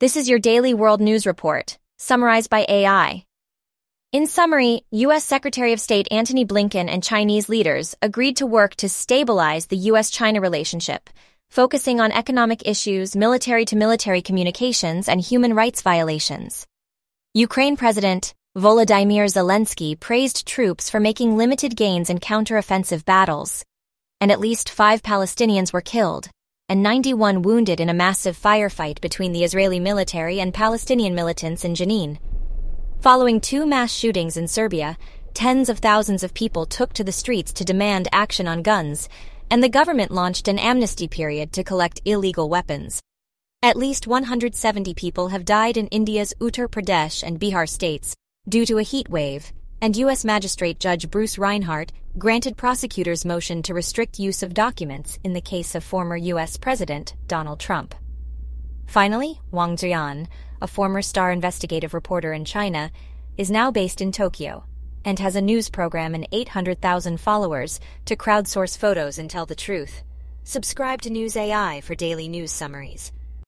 This is your daily world news report, summarized by AI. In summary, U.S. Secretary of State Antony Blinken and Chinese leaders agreed to work to stabilize the U.S.-China relationship, focusing on economic issues, military-to-military communications, and human rights violations. Ukraine President Volodymyr Zelensky praised troops for making limited gains in counteroffensive battles, and at least five Palestinians were killed, and 91 wounded in a massive firefight between the Israeli military and Palestinian militants in Jenin. Following two mass shootings in Serbia, tens of thousands of people took to the streets to demand action on guns, and the government launched an amnesty period to collect illegal weapons. At least 170 people have died in India's Uttar Pradesh and Bihar states due to a heat wave, and U.S. Magistrate Judge Bruce Reinhart granted prosecutors' motion to restrict use of documents in the case of former U.S. President Donald Trump. Finally, Wang Jian, a former star investigative reporter in China, is now based in Tokyo and has a news program and 800,000 followers to crowdsource photos and tell the truth. Subscribe to News AI for daily news summaries.